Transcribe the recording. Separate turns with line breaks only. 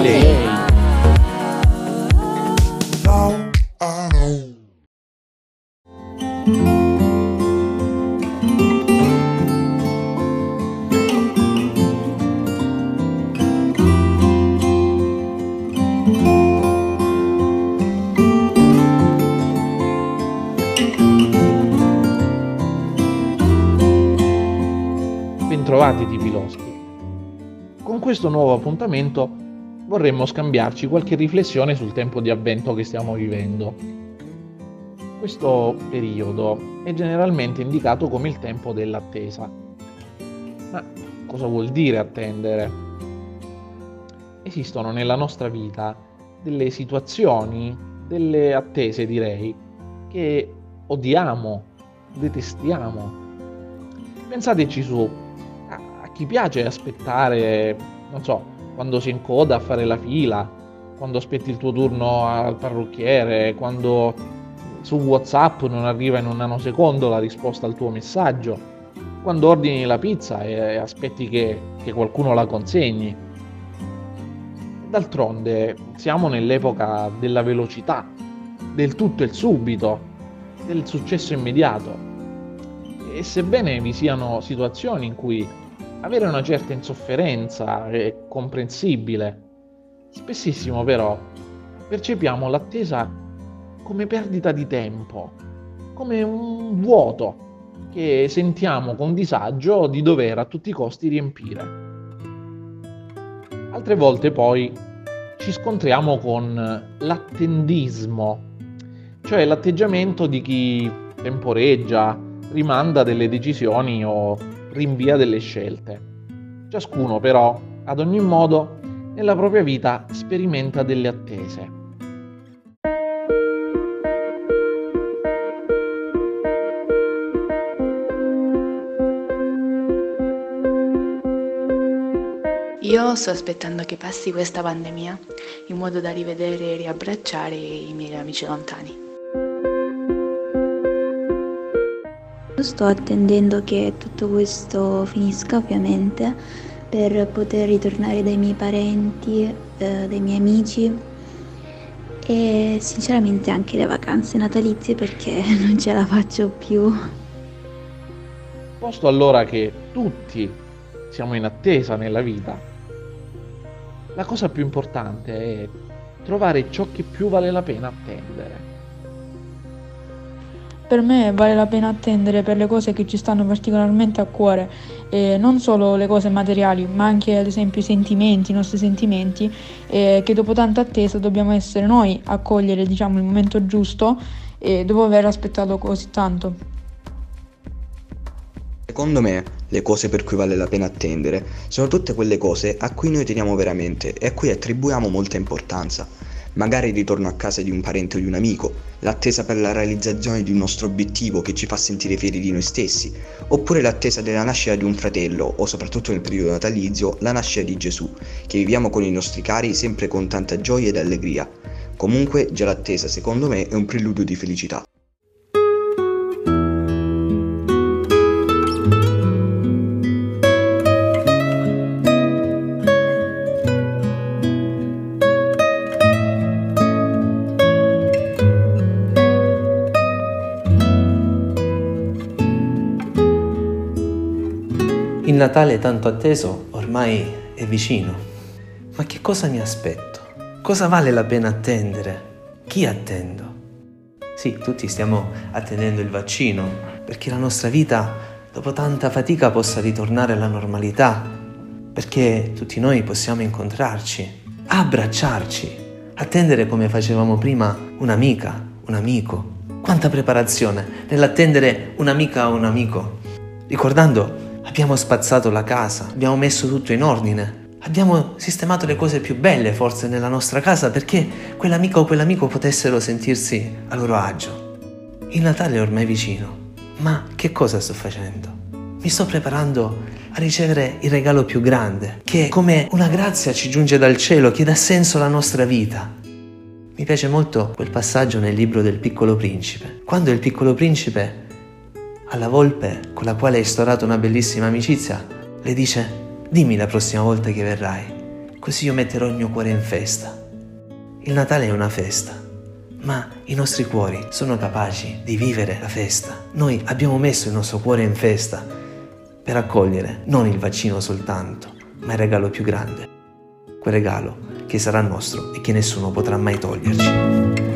lei.
Bentrovati tipi loschi. Con questo nuovo appuntamento vorremmo scambiarci qualche riflessione sul tempo di avvento che stiamo vivendo. Questo periodo è generalmente indicato come il tempo dell'attesa. Ma cosa vuol dire attendere? Esistono nella nostra vita delle situazioni, delle attese direi, che odiamo, detestiamo. Pensateci su, a chi piace aspettare, non so, quando sei in coda a fare la fila, quando aspetti il tuo turno al parrucchiere, quando su WhatsApp non arriva in un nanosecondo la risposta al tuo messaggio, quando ordini la pizza e aspetti che, che qualcuno la consegni. D'altronde siamo nell'epoca della velocità, del tutto e subito, del successo immediato. E sebbene vi siano situazioni in cui avere una certa insofferenza è comprensibile, spessissimo però percepiamo l'attesa come perdita di tempo, come un vuoto che sentiamo con disagio di dover a tutti i costi riempire. Altre volte poi ci scontriamo con l'attendismo, cioè l'atteggiamento di chi temporeggia, rimanda delle decisioni o rinvia delle scelte. Ciascuno però, ad ogni modo, nella propria vita sperimenta delle attese.
Io sto aspettando che passi questa pandemia in modo da rivedere e riabbracciare i miei amici lontani.
Sto attendendo che tutto questo finisca ovviamente per poter ritornare dai miei parenti, eh, dai miei amici e sinceramente anche le vacanze natalizie perché non ce la faccio più.
Posto allora che tutti siamo in attesa nella vita, la cosa più importante è trovare ciò che più vale la pena attendere.
Per me vale la pena attendere per le cose che ci stanno particolarmente a cuore, e non solo le cose materiali, ma anche ad esempio i sentimenti, i nostri sentimenti, e che dopo tanta attesa dobbiamo essere noi a cogliere diciamo, il momento giusto e dopo aver aspettato così tanto.
Secondo me, le cose per cui vale la pena attendere sono tutte quelle cose a cui noi teniamo veramente e a cui attribuiamo molta importanza. Magari il ritorno a casa di un parente o di un amico, l'attesa per la realizzazione di un nostro obiettivo che ci fa sentire fieri di noi stessi, oppure l'attesa della nascita di un fratello o soprattutto nel periodo natalizio la nascita di Gesù, che viviamo con i nostri cari sempre con tanta gioia ed allegria. Comunque già l'attesa secondo me è un preludio di felicità.
Natale tanto atteso ormai è vicino. Ma che cosa mi aspetto? Cosa vale la pena attendere? Chi attendo? Sì, tutti stiamo attendendo il vaccino perché la nostra vita, dopo tanta fatica, possa ritornare alla normalità, perché tutti noi possiamo incontrarci, abbracciarci, attendere come facevamo prima un'amica, un amico. Quanta preparazione nell'attendere un'amica o un amico, ricordando Abbiamo spazzato la casa, abbiamo messo tutto in ordine, abbiamo sistemato le cose più belle forse nella nostra casa perché quell'amica o quell'amico potessero sentirsi a loro agio. Il Natale è ormai vicino, ma che cosa sto facendo? Mi sto preparando a ricevere il regalo più grande, che come una grazia ci giunge dal cielo, che dà senso alla nostra vita. Mi piace molto quel passaggio nel libro del piccolo principe, quando il piccolo principe alla volpe con la quale hai instaurato una bellissima amicizia, le dice dimmi la prossima volta che verrai. così io metterò il mio cuore in festa. Il Natale è una festa, ma i nostri cuori sono capaci di vivere la festa. Noi abbiamo messo il nostro cuore in festa per accogliere non il vaccino soltanto, ma il regalo più grande, quel regalo che sarà nostro e che nessuno potrà mai toglierci.